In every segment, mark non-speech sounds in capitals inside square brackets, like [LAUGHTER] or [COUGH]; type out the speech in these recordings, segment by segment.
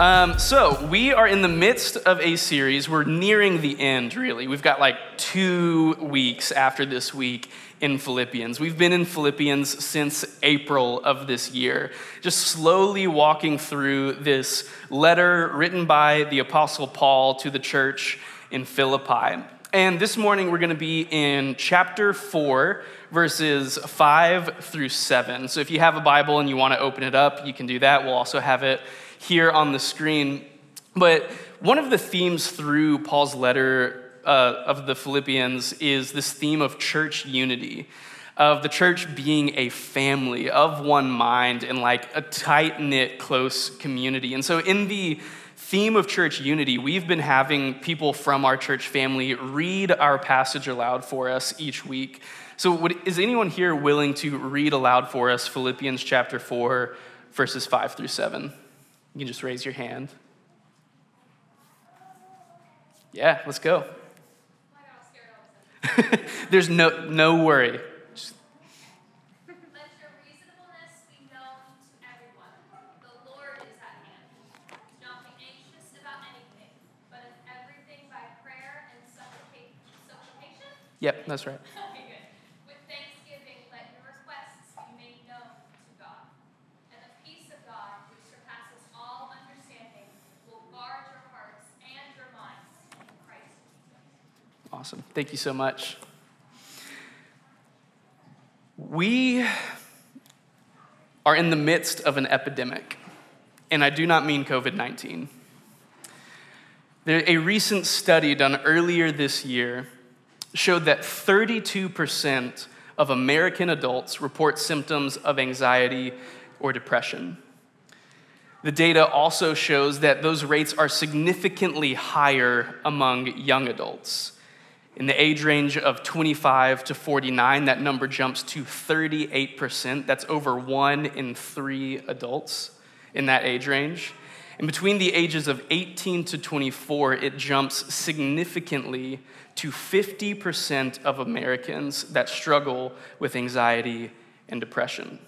Um, so, we are in the midst of a series. We're nearing the end, really. We've got like two weeks after this week in Philippians. We've been in Philippians since April of this year, just slowly walking through this letter written by the Apostle Paul to the church in Philippi. And this morning we're going to be in chapter 4, verses 5 through 7. So if you have a Bible and you want to open it up, you can do that. We'll also have it here on the screen. But one of the themes through Paul's letter uh, of the Philippians is this theme of church unity, of the church being a family of one mind and like a tight knit, close community. And so, in the theme of church unity, we've been having people from our church family read our passage aloud for us each week. So, would, is anyone here willing to read aloud for us Philippians chapter 4, verses 5 through 7? You can just raise your hand. Yeah, let's go. [LAUGHS] There's no, no worry. Yep, that's right. Thank you so much. We are in the midst of an epidemic, and I do not mean COVID 19. A recent study done earlier this year showed that 32% of American adults report symptoms of anxiety or depression. The data also shows that those rates are significantly higher among young adults. In the age range of 25 to 49, that number jumps to 38%. That's over one in three adults in that age range. And between the ages of 18 to 24, it jumps significantly to 50% of Americans that struggle with anxiety and depression.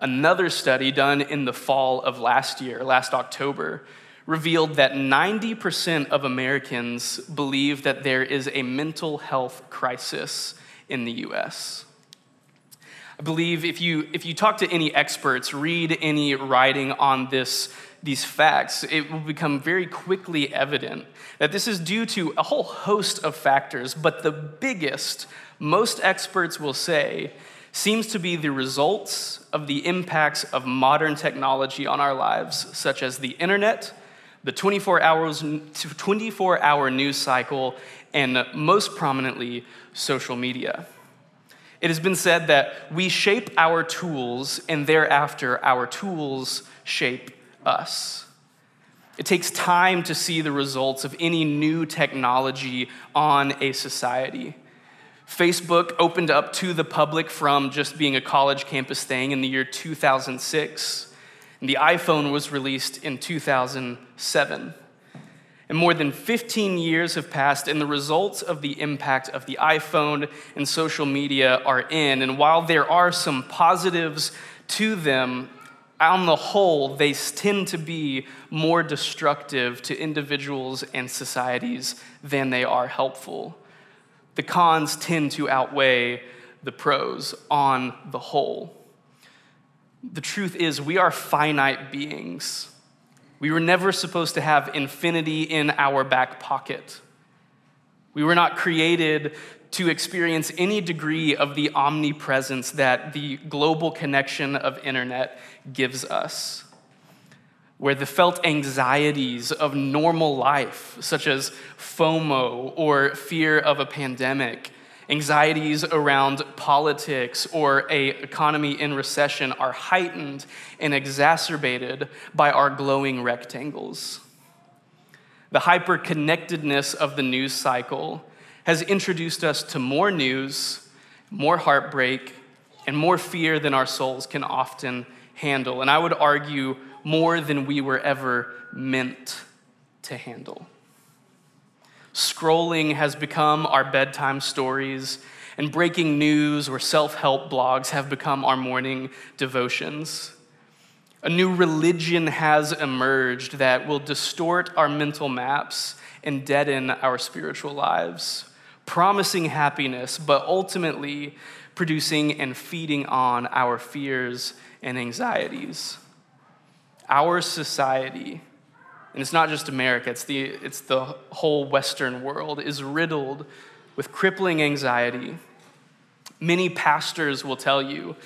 Another study done in the fall of last year, last October, revealed that 90% of Americans believe that there is a mental health crisis in the US. I believe if you, if you talk to any experts, read any writing on this, these facts, it will become very quickly evident that this is due to a whole host of factors, but the biggest, most experts will say, seems to be the results of the impacts of modern technology on our lives, such as the internet the 24 hours 24 hour news cycle and most prominently social media. It has been said that we shape our tools and thereafter our tools shape us. It takes time to see the results of any new technology on a society. Facebook opened up to the public from just being a college campus thing in the year 2006 and the iPhone was released in 2007. And more than 15 years have passed, and the results of the impact of the iPhone and social media are in. And while there are some positives to them, on the whole, they tend to be more destructive to individuals and societies than they are helpful. The cons tend to outweigh the pros on the whole the truth is, we are finite beings. We were never supposed to have infinity in our back pocket. We were not created to experience any degree of the omnipresence that the global connection of internet gives us. Where the felt anxieties of normal life, such as FOMO or fear of a pandemic, Anxieties around politics or a economy in recession are heightened and exacerbated by our glowing rectangles. The hyperconnectedness of the news cycle has introduced us to more news, more heartbreak, and more fear than our souls can often handle. And I would argue more than we were ever meant to handle. Scrolling has become our bedtime stories, and breaking news or self help blogs have become our morning devotions. A new religion has emerged that will distort our mental maps and deaden our spiritual lives, promising happiness, but ultimately producing and feeding on our fears and anxieties. Our society, and it's not just America, it's the, it's the whole Western world, is riddled with crippling anxiety. Many pastors will tell you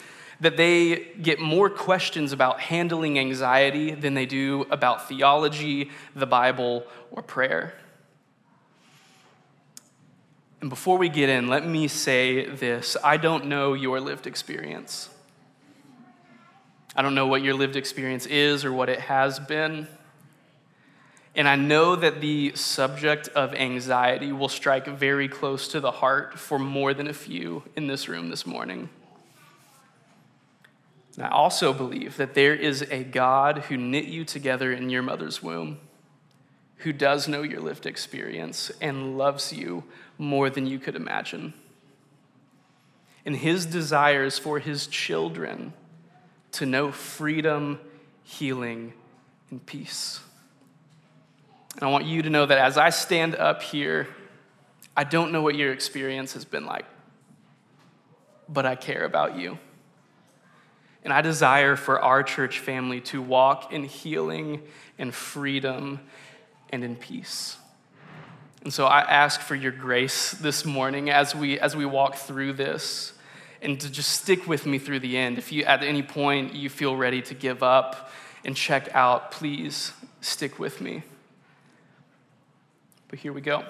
that they get more questions about handling anxiety than they do about theology, the Bible, or prayer. And before we get in, let me say this I don't know your lived experience. I don't know what your lived experience is or what it has been. And I know that the subject of anxiety will strike very close to the heart for more than a few in this room this morning. And I also believe that there is a God who knit you together in your mother's womb, who does know your lived experience and loves you more than you could imagine. And his desires for his children to know freedom, healing, and peace. And I want you to know that as I stand up here, I don't know what your experience has been like, but I care about you. And I desire for our church family to walk in healing and freedom and in peace. And so I ask for your grace this morning as we, as we walk through this and to just stick with me through the end. If you at any point you feel ready to give up and check out, please stick with me. But here we go.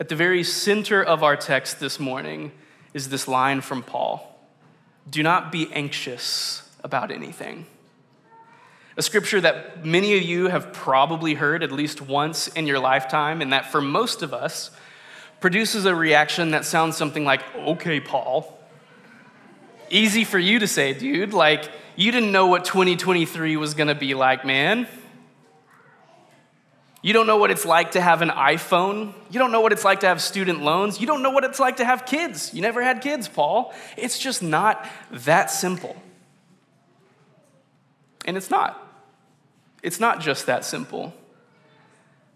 At the very center of our text this morning is this line from Paul do not be anxious about anything. A scripture that many of you have probably heard at least once in your lifetime, and that for most of us produces a reaction that sounds something like, okay, Paul. Easy for you to say, dude. Like, you didn't know what 2023 was gonna be like, man. You don't know what it's like to have an iPhone. You don't know what it's like to have student loans. You don't know what it's like to have kids. You never had kids, Paul. It's just not that simple. And it's not. It's not just that simple.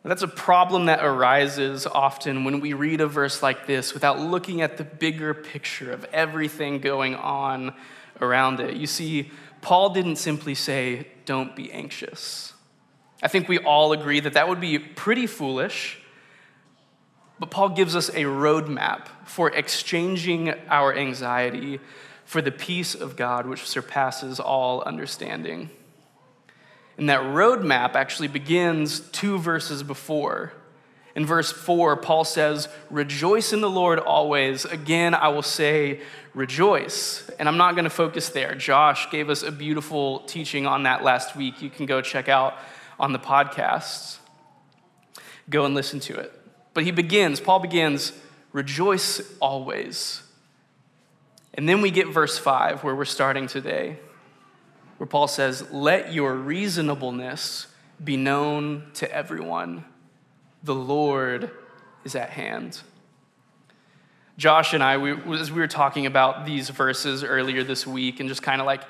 That's a problem that arises often when we read a verse like this without looking at the bigger picture of everything going on around it. You see, Paul didn't simply say, Don't be anxious. I think we all agree that that would be pretty foolish. But Paul gives us a roadmap for exchanging our anxiety for the peace of God, which surpasses all understanding. And that roadmap actually begins two verses before. In verse 4, Paul says, Rejoice in the Lord always. Again, I will say, rejoice. And I'm not going to focus there. Josh gave us a beautiful teaching on that last week. You can go check out on the podcast. Go and listen to it. But he begins, Paul begins, rejoice always. And then we get verse 5, where we're starting today, where Paul says, Let your reasonableness be known to everyone. The Lord is at hand. Josh and I, we, as we were talking about these verses earlier this week and just kind of like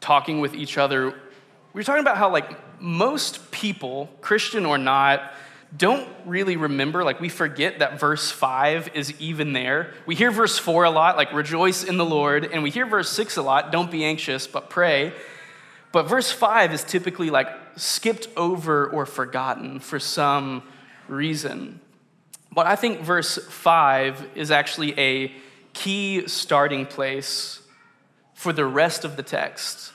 talking with each other, we were talking about how, like, most people, Christian or not, don't really remember, like, we forget that verse 5 is even there. We hear verse 4 a lot, like, rejoice in the Lord, and we hear verse 6 a lot, don't be anxious, but pray. But verse 5 is typically, like, skipped over or forgotten for some reason. But I think verse 5 is actually a key starting place for the rest of the text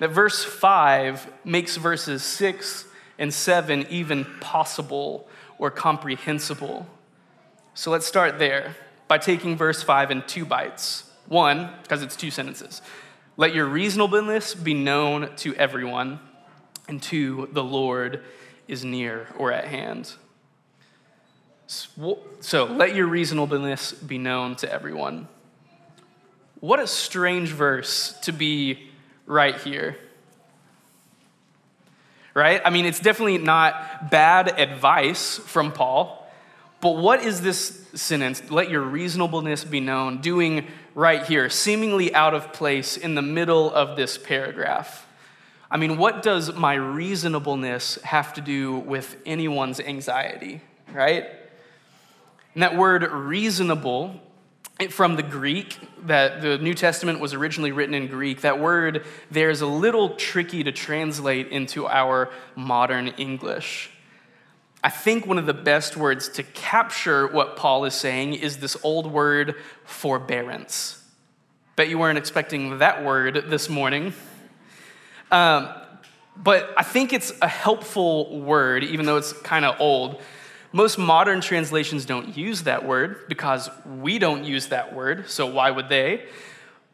that verse 5 makes verses 6 and 7 even possible or comprehensible. So let's start there by taking verse 5 in two bites. One, because it's two sentences. Let your reasonableness be known to everyone. And two, the Lord is near or at hand. So let your reasonableness be known to everyone. What a strange verse to be right here. Right? I mean, it's definitely not bad advice from Paul, but what is this sentence? Let your reasonableness be known, doing right here, seemingly out of place in the middle of this paragraph. I mean, what does my reasonableness have to do with anyone's anxiety, right? And that word reasonable, from the Greek, that the New Testament was originally written in Greek, that word there is a little tricky to translate into our modern English. I think one of the best words to capture what Paul is saying is this old word forbearance. Bet you weren't expecting that word this morning. Um, but I think it's a helpful word, even though it's kind of old. Most modern translations don't use that word because we don't use that word, so why would they?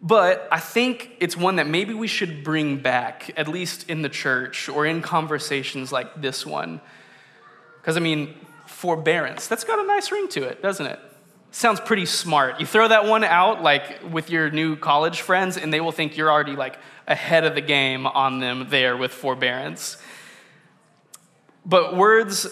But I think it's one that maybe we should bring back, at least in the church or in conversations like this one. Because, I mean, forbearance, that's got a nice ring to it, doesn't it? Sounds pretty smart. You throw that one out, like with your new college friends, and they will think you're already like ahead of the game on them there with forbearance. But words,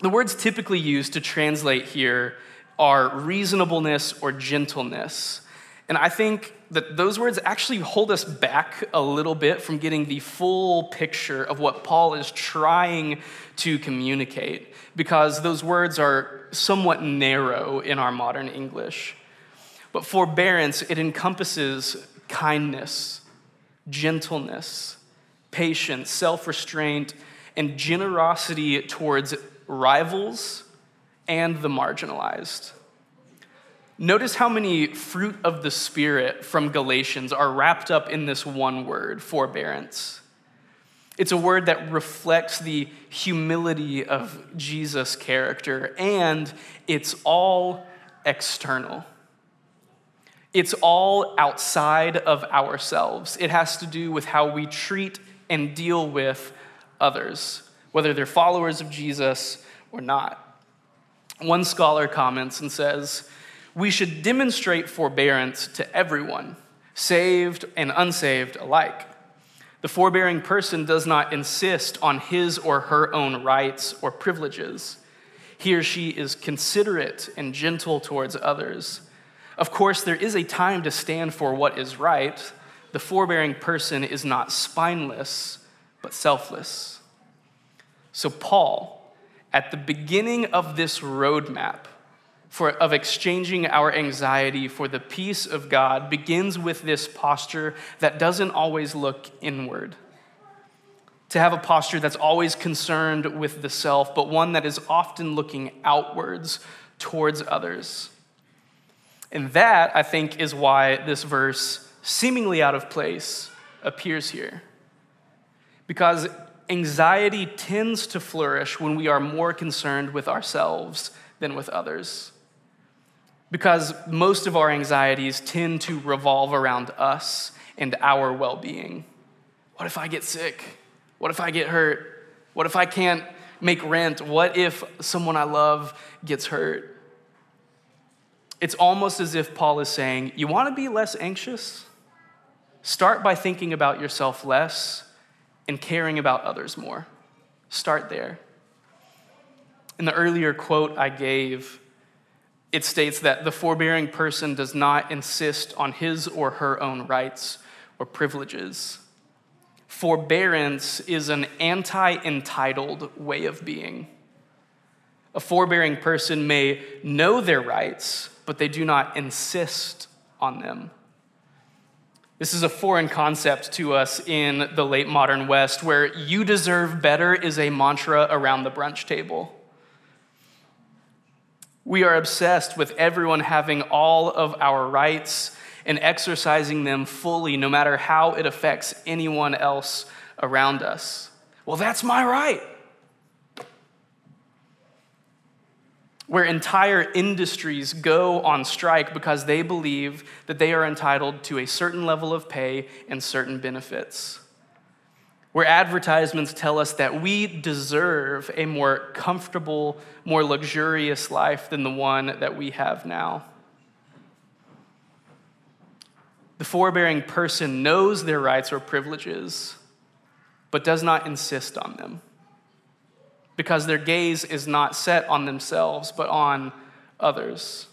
the words typically used to translate here are reasonableness or gentleness. And I think that those words actually hold us back a little bit from getting the full picture of what Paul is trying to communicate, because those words are somewhat narrow in our modern English. But forbearance, it encompasses kindness, gentleness, patience, self restraint, and generosity towards rivals and the marginalized. Notice how many fruit of the Spirit from Galatians are wrapped up in this one word, forbearance. It's a word that reflects the humility of Jesus' character, and it's all external. It's all outside of ourselves. It has to do with how we treat and deal with others, whether they're followers of Jesus or not. One scholar comments and says, we should demonstrate forbearance to everyone, saved and unsaved alike. The forbearing person does not insist on his or her own rights or privileges. He or she is considerate and gentle towards others. Of course, there is a time to stand for what is right. The forbearing person is not spineless, but selfless. So, Paul, at the beginning of this roadmap, for, of exchanging our anxiety for the peace of God begins with this posture that doesn't always look inward. To have a posture that's always concerned with the self, but one that is often looking outwards towards others. And that, I think, is why this verse, seemingly out of place, appears here. Because anxiety tends to flourish when we are more concerned with ourselves than with others because most of our anxieties tend to revolve around us and our well being. What if I get sick? What if I get hurt? What if I can't make rent? What if someone I love gets hurt? It's almost as if Paul is saying, You want to be less anxious? Start by thinking about yourself less and caring about others more. Start there. In the earlier quote I gave, it states that the forbearing person does not insist on his or her own rights or privileges. Forbearance is an anti entitled way of being. A forbearing person may know their rights, but they do not insist on them. This is a foreign concept to us in the late modern West, where you deserve better is a mantra around the brunch table. We are obsessed with everyone having all of our rights and exercising them fully, no matter how it affects anyone else around us. Well, that's my right. Where entire industries go on strike because they believe that they are entitled to a certain level of pay and certain benefits where advertisements tell us that we deserve a more comfortable, more luxurious life than the one that we have now. The forbearing person knows their rights or privileges, but does not insist on them because their gaze is not set on themselves, but on others.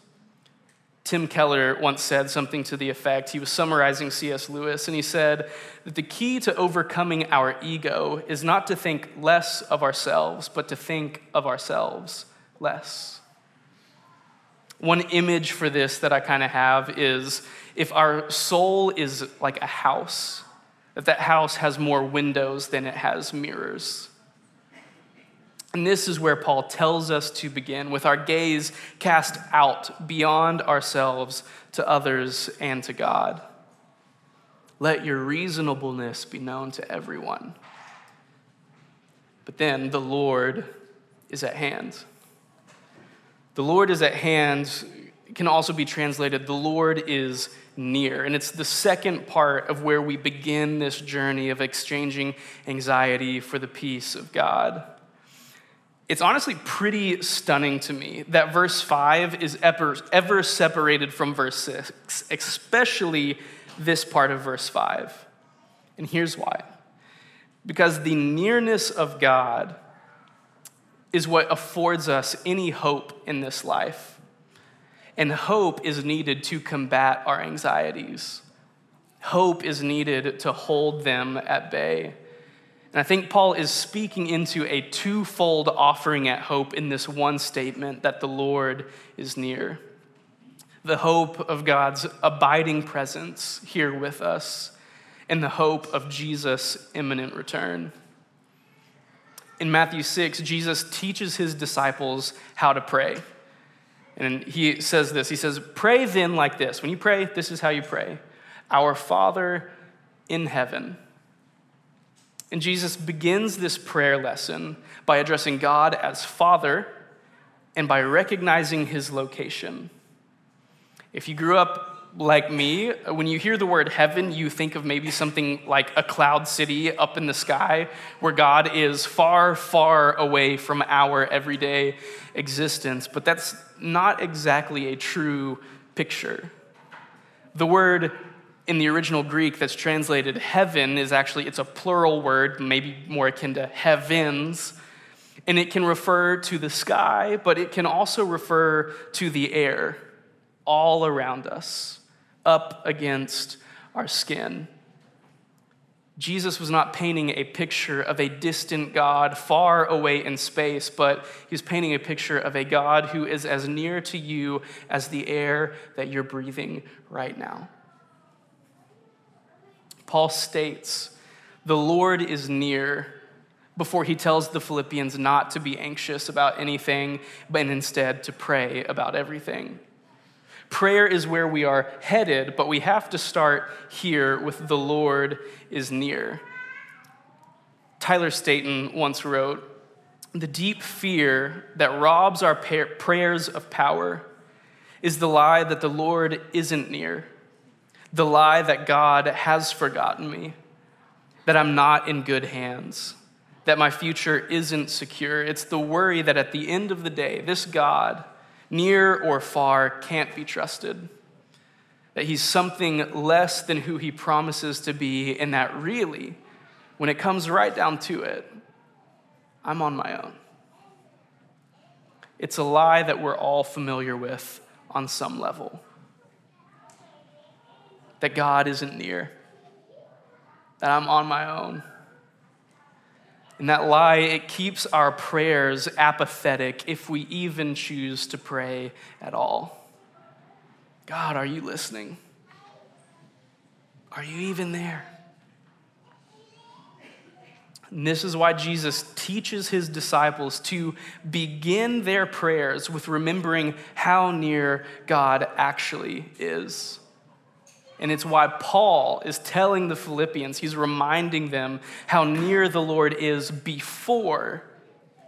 Tim Keller once said something to the effect, he was summarizing C.S. Lewis, and he said that the key to overcoming our ego is not to think less of ourselves, but to think of ourselves less. One image for this that I kind of have is if our soul is like a house, that that house has more windows than it has mirrors. And this is where Paul tells us to begin, with our gaze cast out beyond ourselves to others and to God. Let your reasonableness be known to everyone. But then the Lord is at hand. The Lord is at hand can also be translated, the Lord is near. And it's the second part of where we begin this journey of exchanging anxiety for the peace of God it's honestly pretty stunning to me that verse 5 is ever, ever separated from verse 6, especially this part of verse 5. And here's why because the nearness of God is what affords us any hope in this life. And hope is needed to combat our anxieties. Hope is needed to hold them at bay. And I think Paul is speaking into a twofold offering at hope in this one statement that the Lord is near. The hope of God's abiding presence here with us, and the hope of Jesus' imminent return. In Matthew 6, Jesus teaches his disciples how to pray. And he says this He says, Pray then like this. When you pray, this is how you pray Our Father in heaven and Jesus begins this prayer lesson by addressing God as Father and by recognizing his location. If you grew up like me, when you hear the word heaven, you think of maybe something like a cloud city up in the sky where God is far, far away from our everyday existence. But that's not exactly a true picture. The word in the original Greek that's translated heaven is actually it's a plural word, maybe more akin to heavens. And it can refer to the sky, but it can also refer to the air all around us, up against our skin. Jesus was not painting a picture of a distant God far away in space, but he's painting a picture of a God who is as near to you as the air that you're breathing right now. Paul states, The Lord is near, before he tells the Philippians not to be anxious about anything, but instead to pray about everything. Prayer is where we are headed, but we have to start here with the Lord is near. Tyler Staton once wrote The deep fear that robs our prayers of power is the lie that the Lord isn't near the lie that God has forgotten me, that I'm not in good hands, that my future isn't secure. It's the worry that at the end of the day, this God, near or far, can't be trusted. That he's something less than who he promises to be, and that really, when it comes right down to it, I'm on my own. It's a lie that we're all familiar with on some level that God isn't near, that I'm on my own. And that lie, it keeps our prayers apathetic if we even choose to pray at all. God, are you listening? Are you even there? And this is why Jesus teaches his disciples to begin their prayers with remembering how near God actually is. And it's why Paul is telling the Philippians, he's reminding them how near the Lord is before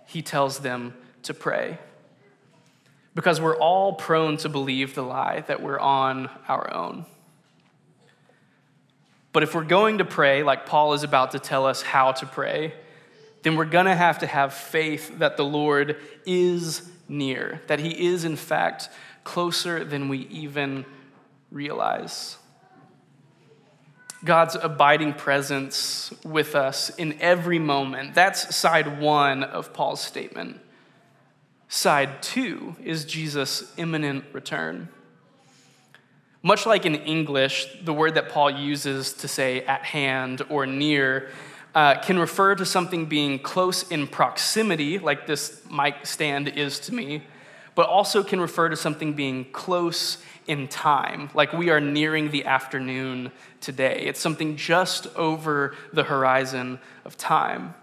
he tells them to pray. Because we're all prone to believe the lie that we're on our own. But if we're going to pray, like Paul is about to tell us how to pray, then we're going to have to have faith that the Lord is near, that he is, in fact, closer than we even realize. God's abiding presence with us in every moment. That's side one of Paul's statement. Side two is Jesus' imminent return. Much like in English, the word that Paul uses to say at hand or near uh, can refer to something being close in proximity, like this mic stand is to me, but also can refer to something being close in time, like we are nearing the afternoon today. It's something just over the horizon of time.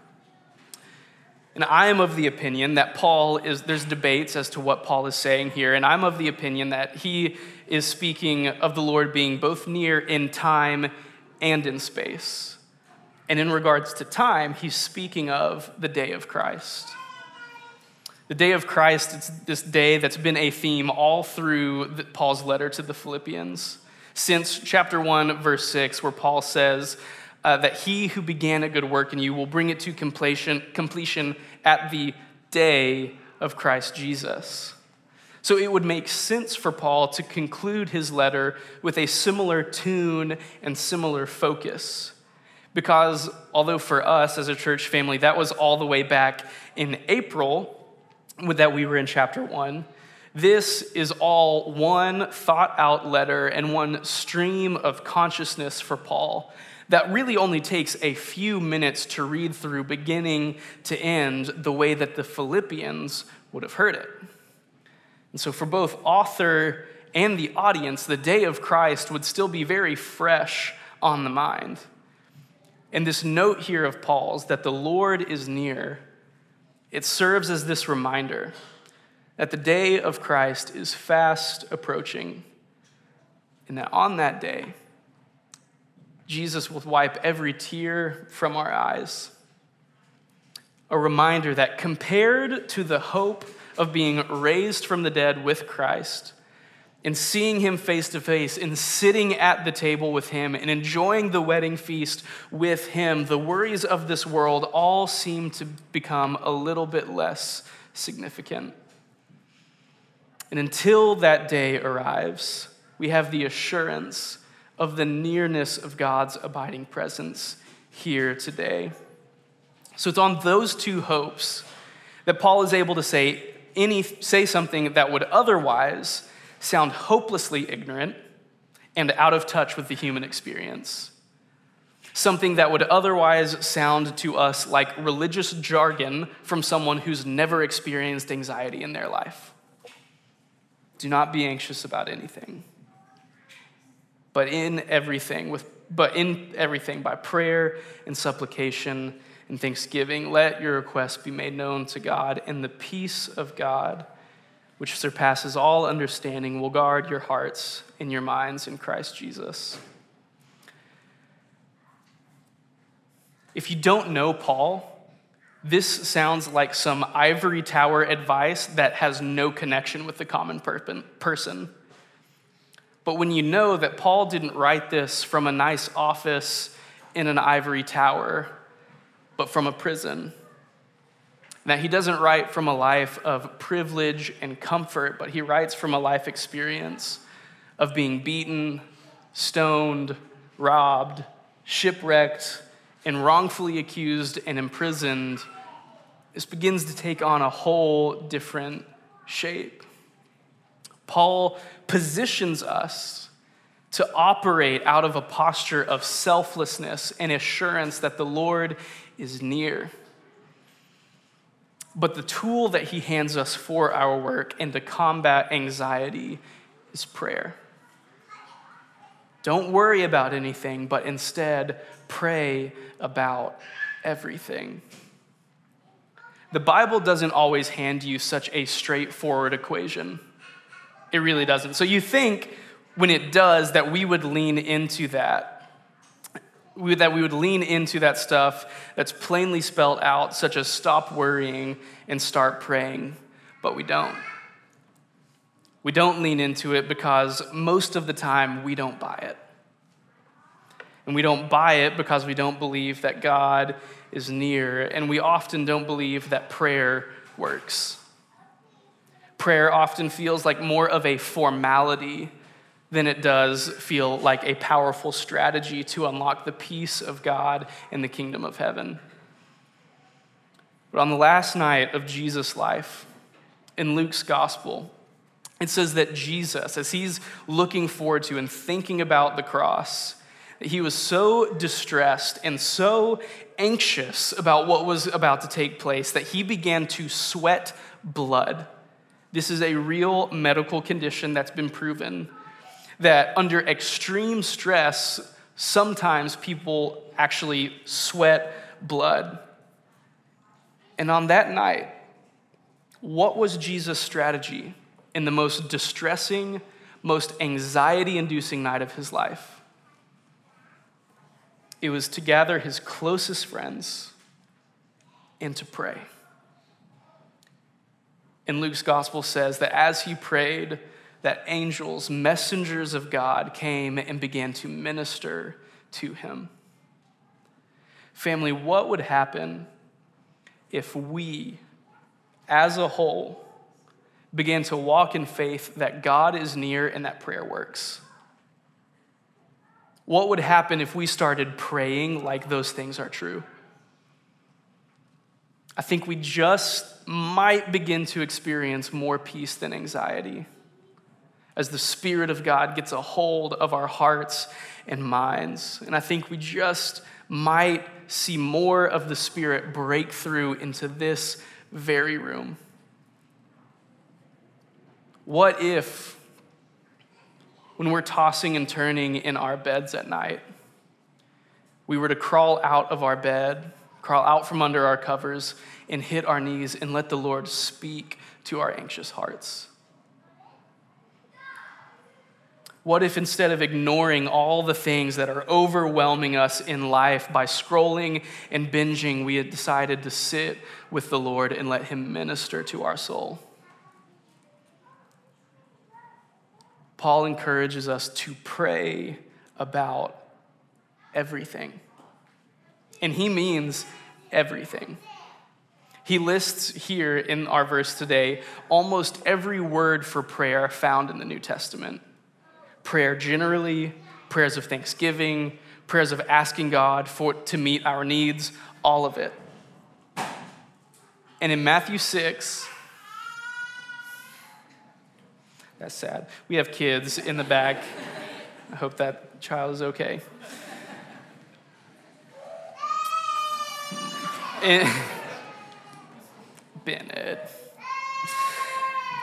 And I am of the opinion that Paul is, there's debates as to what Paul is saying here, and I'm of the opinion that he is speaking of the Lord being both near in time and in space. And in regards to time, he's speaking of the day of Christ. The day of Christ, it's this day that's been a theme all through Paul's letter to the Philippians. Since chapter 1, verse 6, where Paul says uh, that he who began a good work in you will bring it to completion, completion at the day of Christ Jesus. So it would make sense for Paul to conclude his letter with a similar tune and similar focus. Because although for us as a church family, that was all the way back in April, that we were in chapter one, this is all one thought out letter and one stream of consciousness for Paul that really only takes a few minutes to read through, beginning to end, the way that the Philippians would have heard it. And so, for both author and the audience, the day of Christ would still be very fresh on the mind. And this note here of Paul's that the Lord is near, it serves as this reminder that the day of Christ is fast approaching, and that on that day, Jesus will wipe every tear from our eyes. A reminder that compared to the hope of being raised from the dead with Christ, and seeing him face to face and sitting at the table with him and enjoying the wedding feast with him, the worries of this world all seem to become a little bit less significant. And until that day arrives, we have the assurance of the nearness of God's abiding presence here today. So it's on those two hopes that Paul is able to say any say something that would otherwise sound hopelessly ignorant and out of touch with the human experience. Something that would otherwise sound to us like religious jargon from someone who's never experienced anxiety in their life. Do not be anxious about anything. But in everything with but in everything by prayer and supplication and thanksgiving let your requests be made known to God and the peace of God which surpasses all understanding, will guard your hearts and your minds in Christ Jesus. If you don't know Paul, this sounds like some ivory tower advice that has no connection with the common person. But when you know that Paul didn't write this from a nice office in an ivory tower, but from a prison, that he doesn't write from a life of privilege and comfort, but he writes from a life experience of being beaten, stoned, robbed, shipwrecked, and wrongfully accused and imprisoned. This begins to take on a whole different shape. Paul positions us to operate out of a posture of selflessness and assurance that the Lord is near. But the tool that he hands us for our work and to combat anxiety is prayer. Don't worry about anything, but instead pray about everything. The Bible doesn't always hand you such a straightforward equation. It really doesn't. So you think when it does that we would lean into that we, that we would lean into that stuff that's plainly spelled out, such as stop worrying and start praying, but we don't. We don't lean into it because most of the time we don't buy it. And we don't buy it because we don't believe that God is near, and we often don't believe that prayer works. Prayer often feels like more of a formality than it does feel like a powerful strategy to unlock the peace of God in the kingdom of heaven. But on the last night of Jesus' life, in Luke's gospel, it says that Jesus, as he's looking forward to and thinking about the cross, he was so distressed and so anxious about what was about to take place that he began to sweat blood. This is a real medical condition that's been proven that under extreme stress, sometimes people actually sweat blood. And on that night, what was Jesus' strategy in the most distressing, most anxiety inducing night of his life? It was to gather his closest friends and to pray. And Luke's gospel says that as he prayed, that angels, messengers of God, came and began to minister to him. Family, what would happen if we, as a whole, began to walk in faith that God is near and that prayer works? What would happen if we started praying like those things are true? I think we just might begin to experience more peace than anxiety as the Spirit of God gets a hold of our hearts and minds. And I think we just might see more of the Spirit break through into this very room. What if, when we're tossing and turning in our beds at night, we were to crawl out of our bed, crawl out from under our covers, and hit our knees and let the Lord speak to our anxious hearts? What if instead of ignoring all the things that are overwhelming us in life by scrolling and binging, we had decided to sit with the Lord and let Him minister to our soul? Paul encourages us to pray about everything. And he means everything. He lists here in our verse today almost every word for prayer found in the New Testament prayer generally, prayers of thanksgiving, prayers of asking God for, to meet our needs, all of it. And in Matthew 6, that's sad. We have kids in the back. I hope that child is okay. [LAUGHS] Bennett.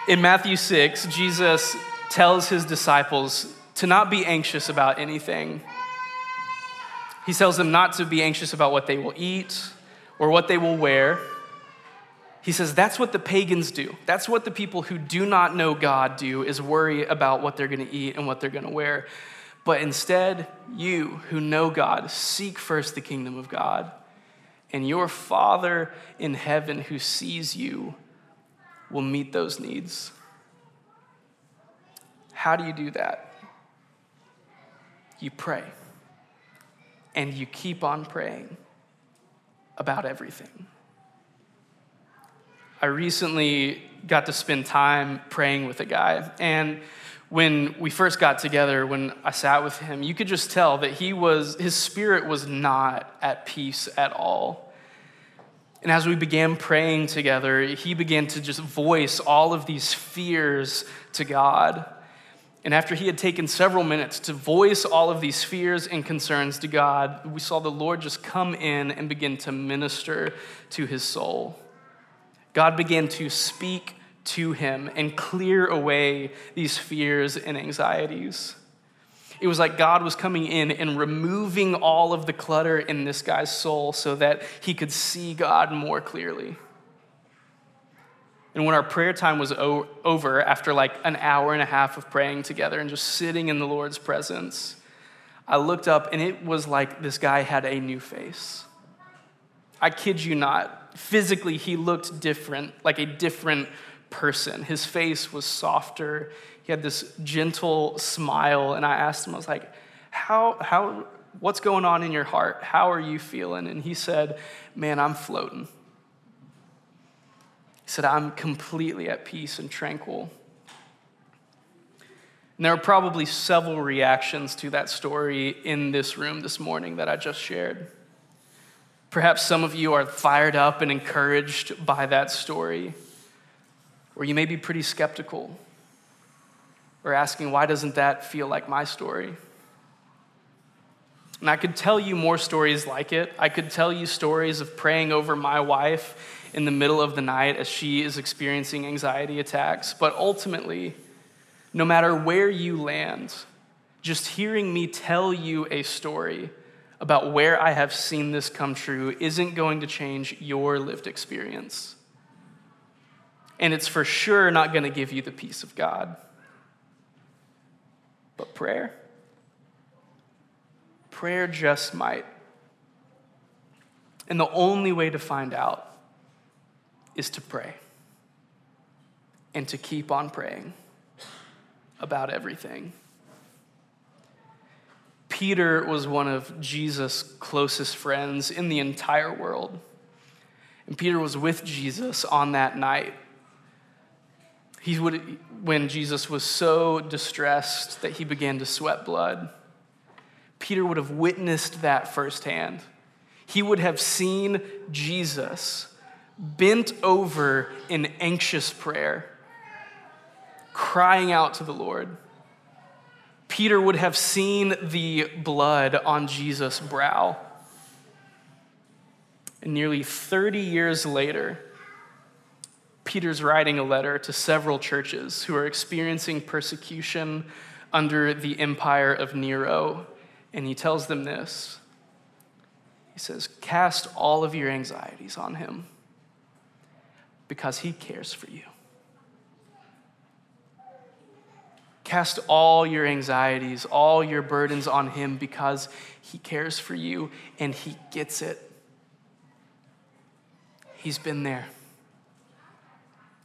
In Matthew 6, Jesus tells his disciples to not be anxious about anything. He tells them not to be anxious about what they will eat or what they will wear. He says that's what the pagans do. That's what the people who do not know God do is worry about what they're going to eat and what they're going to wear. But instead, you who know God, seek first the kingdom of God. And your Father in heaven who sees you will meet those needs. How do you do that? You pray. And you keep on praying about everything. I recently got to spend time praying with a guy. And when we first got together, when I sat with him, you could just tell that he was, his spirit was not at peace at all. And as we began praying together, he began to just voice all of these fears to God. And after he had taken several minutes to voice all of these fears and concerns to God, we saw the Lord just come in and begin to minister to his soul. God began to speak to him and clear away these fears and anxieties. It was like God was coming in and removing all of the clutter in this guy's soul so that he could see God more clearly. And when our prayer time was o- over, after like an hour and a half of praying together and just sitting in the Lord's presence, I looked up and it was like this guy had a new face. I kid you not. Physically, he looked different, like a different person. His face was softer. He had this gentle smile. And I asked him, I was like, how, how, what's going on in your heart? How are you feeling? And he said, Man, I'm floating said, I'm completely at peace and tranquil. And there are probably several reactions to that story in this room this morning that I just shared. Perhaps some of you are fired up and encouraged by that story, or you may be pretty skeptical. Or asking, why doesn't that feel like my story? And I could tell you more stories like it. I could tell you stories of praying over my wife in the middle of the night as she is experiencing anxiety attacks. But ultimately, no matter where you land, just hearing me tell you a story about where I have seen this come true isn't going to change your lived experience. And it's for sure not going to give you the peace of God. But prayer, prayer just might. And the only way to find out is to pray and to keep on praying about everything. Peter was one of Jesus' closest friends in the entire world. And Peter was with Jesus on that night. He would, when Jesus was so distressed that he began to sweat blood. Peter would have witnessed that firsthand. He would have seen Jesus bent over in anxious prayer, crying out to the Lord. Peter would have seen the blood on Jesus' brow. And nearly 30 years later, Peter's writing a letter to several churches who are experiencing persecution under the empire of Nero and he tells them this He says, Cast all of your anxieties on him because he cares for you. Cast all your anxieties, all your burdens on him because he cares for you and he gets it. He's been there,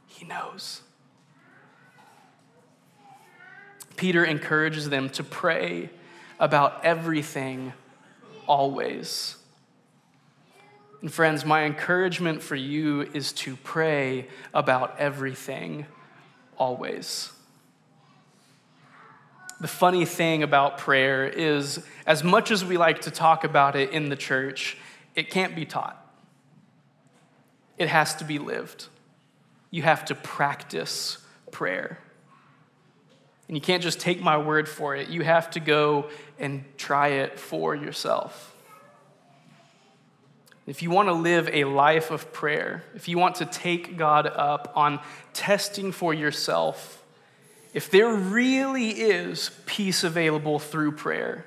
he knows. Peter encourages them to pray about everything always. And friends, my encouragement for you is to pray about everything always. The funny thing about prayer is, as much as we like to talk about it in the church, it can't be taught. It has to be lived. You have to practice prayer. And you can't just take my word for it. You have to go and try it for yourself. If you want to live a life of prayer, if you want to take God up on testing for yourself, if there really is peace available through prayer,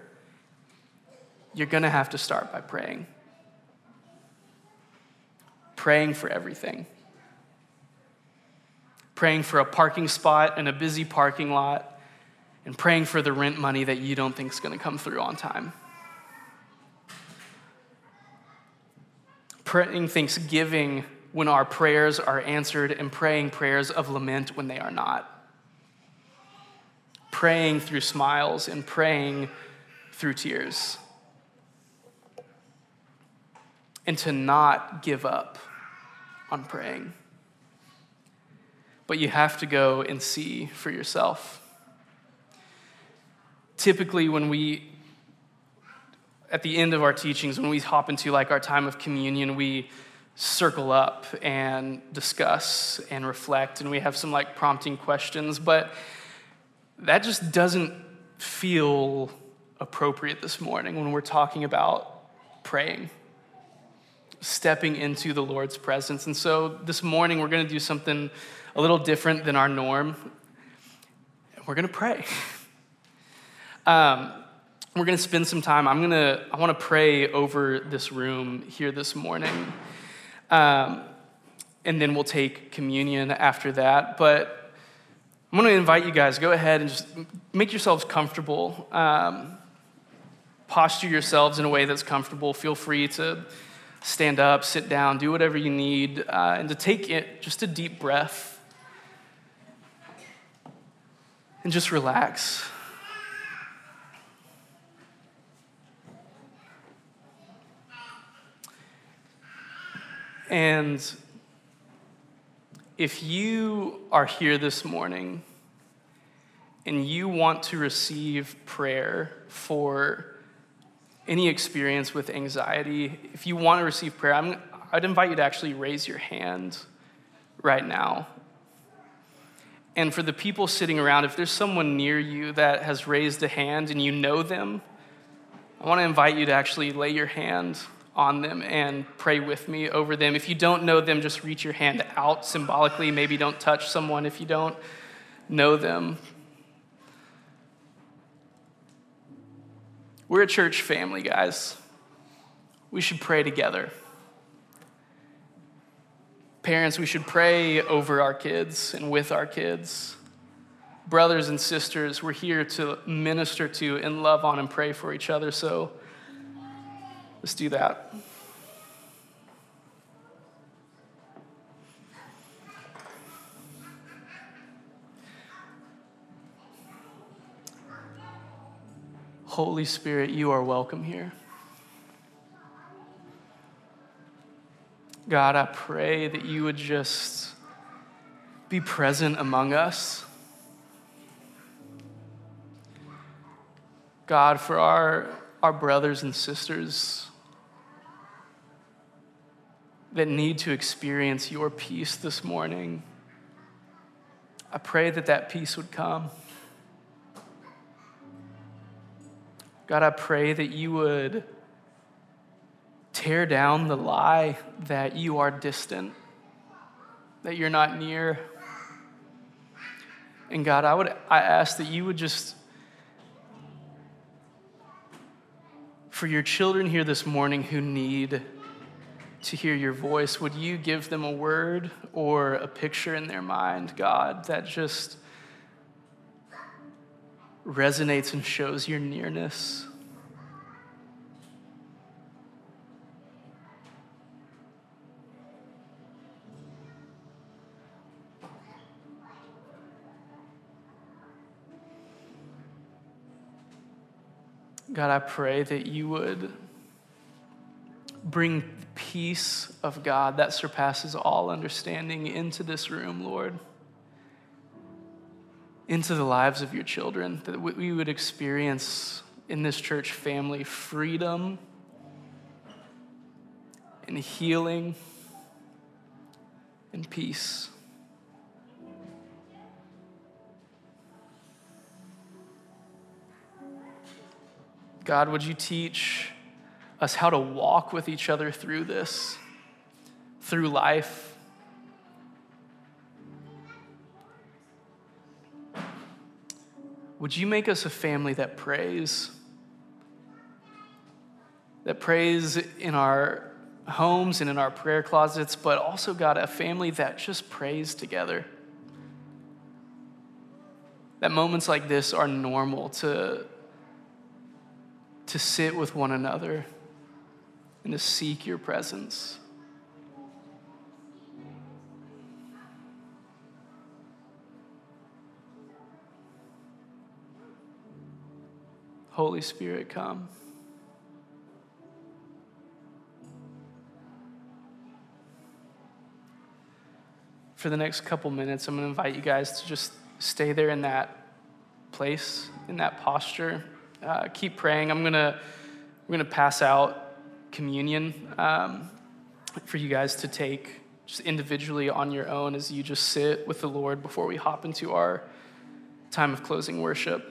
you're going to have to start by praying. Praying for everything. Praying for a parking spot in a busy parking lot and praying for the rent money that you don't think is going to come through on time. Praying thanksgiving when our prayers are answered, and praying prayers of lament when they are not. Praying through smiles and praying through tears. And to not give up on praying. But you have to go and see for yourself typically when we at the end of our teachings when we hop into like our time of communion we circle up and discuss and reflect and we have some like prompting questions but that just doesn't feel appropriate this morning when we're talking about praying stepping into the lord's presence. And so this morning we're going to do something a little different than our norm. We're going to pray. [LAUGHS] Um, we're going to spend some time. I'm going to, I want to pray over this room here this morning. Um, and then we'll take communion after that. But I'm going to invite you guys, go ahead and just make yourselves comfortable. Um, posture yourselves in a way that's comfortable. Feel free to stand up, sit down, do whatever you need, uh, and to take it just a deep breath and just relax. And if you are here this morning and you want to receive prayer for any experience with anxiety, if you want to receive prayer, I'm, I'd invite you to actually raise your hand right now. And for the people sitting around, if there's someone near you that has raised a hand and you know them, I want to invite you to actually lay your hand on them and pray with me over them. If you don't know them, just reach your hand out symbolically. Maybe don't touch someone if you don't know them. We're a church family, guys. We should pray together. Parents, we should pray over our kids and with our kids. Brothers and sisters, we're here to minister to and love on and pray for each other. So let's do that. Holy Spirit, you are welcome here. God, I pray that you would just be present among us. God, for our, our brothers and sisters that need to experience your peace this morning, I pray that that peace would come. God, I pray that you would tear down the lie that you are distant, that you're not near. And God, I would I ask that you would just for your children here this morning who need to hear your voice, would you give them a word or a picture in their mind, God, that just resonates and shows your nearness? God, I pray that you would bring peace of God that surpasses all understanding into this room, Lord, into the lives of your children, that we would experience in this church family freedom and healing and peace. God, would you teach us how to walk with each other through this, through life? Would you make us a family that prays? That prays in our homes and in our prayer closets, but also, God, a family that just prays together. That moments like this are normal to to sit with one another and to seek your presence. Holy Spirit, come. For the next couple minutes, I'm going to invite you guys to just stay there in that place, in that posture uh, keep praying. I'm gonna we're gonna pass out communion um, for you guys to take just individually on your own as you just sit with the Lord before we hop into our time of closing worship.